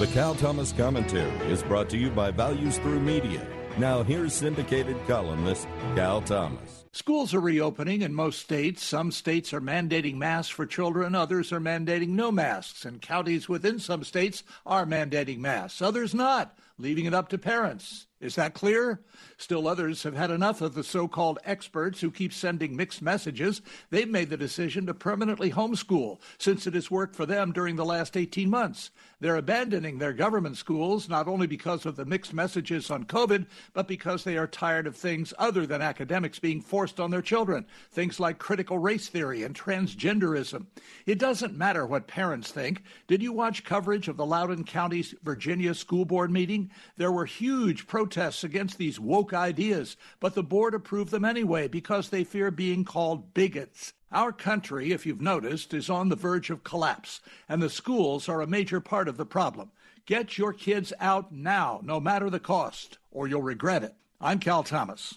The Cal Thomas Commentary is brought to you by Values Through Media. Now, here's syndicated columnist Cal Thomas. Schools are reopening in most states. Some states are mandating masks for children, others are mandating no masks, and counties within some states are mandating masks, others not, leaving it up to parents. Is that clear? Still, others have had enough of the so called experts who keep sending mixed messages. They've made the decision to permanently homeschool since it has worked for them during the last 18 months. They're abandoning their government schools not only because of the mixed messages on COVID, but because they are tired of things other than academics being forced on their children. Things like critical race theory and transgenderism. It doesn't matter what parents think. Did you watch coverage of the Loudoun County, Virginia school board meeting? There were huge protests against these woke ideas, but the board approved them anyway because they fear being called bigots. Our country, if you've noticed, is on the verge of collapse, and the schools are a major part of the problem. Get your kids out now, no matter the cost, or you'll regret it. I'm Cal Thomas.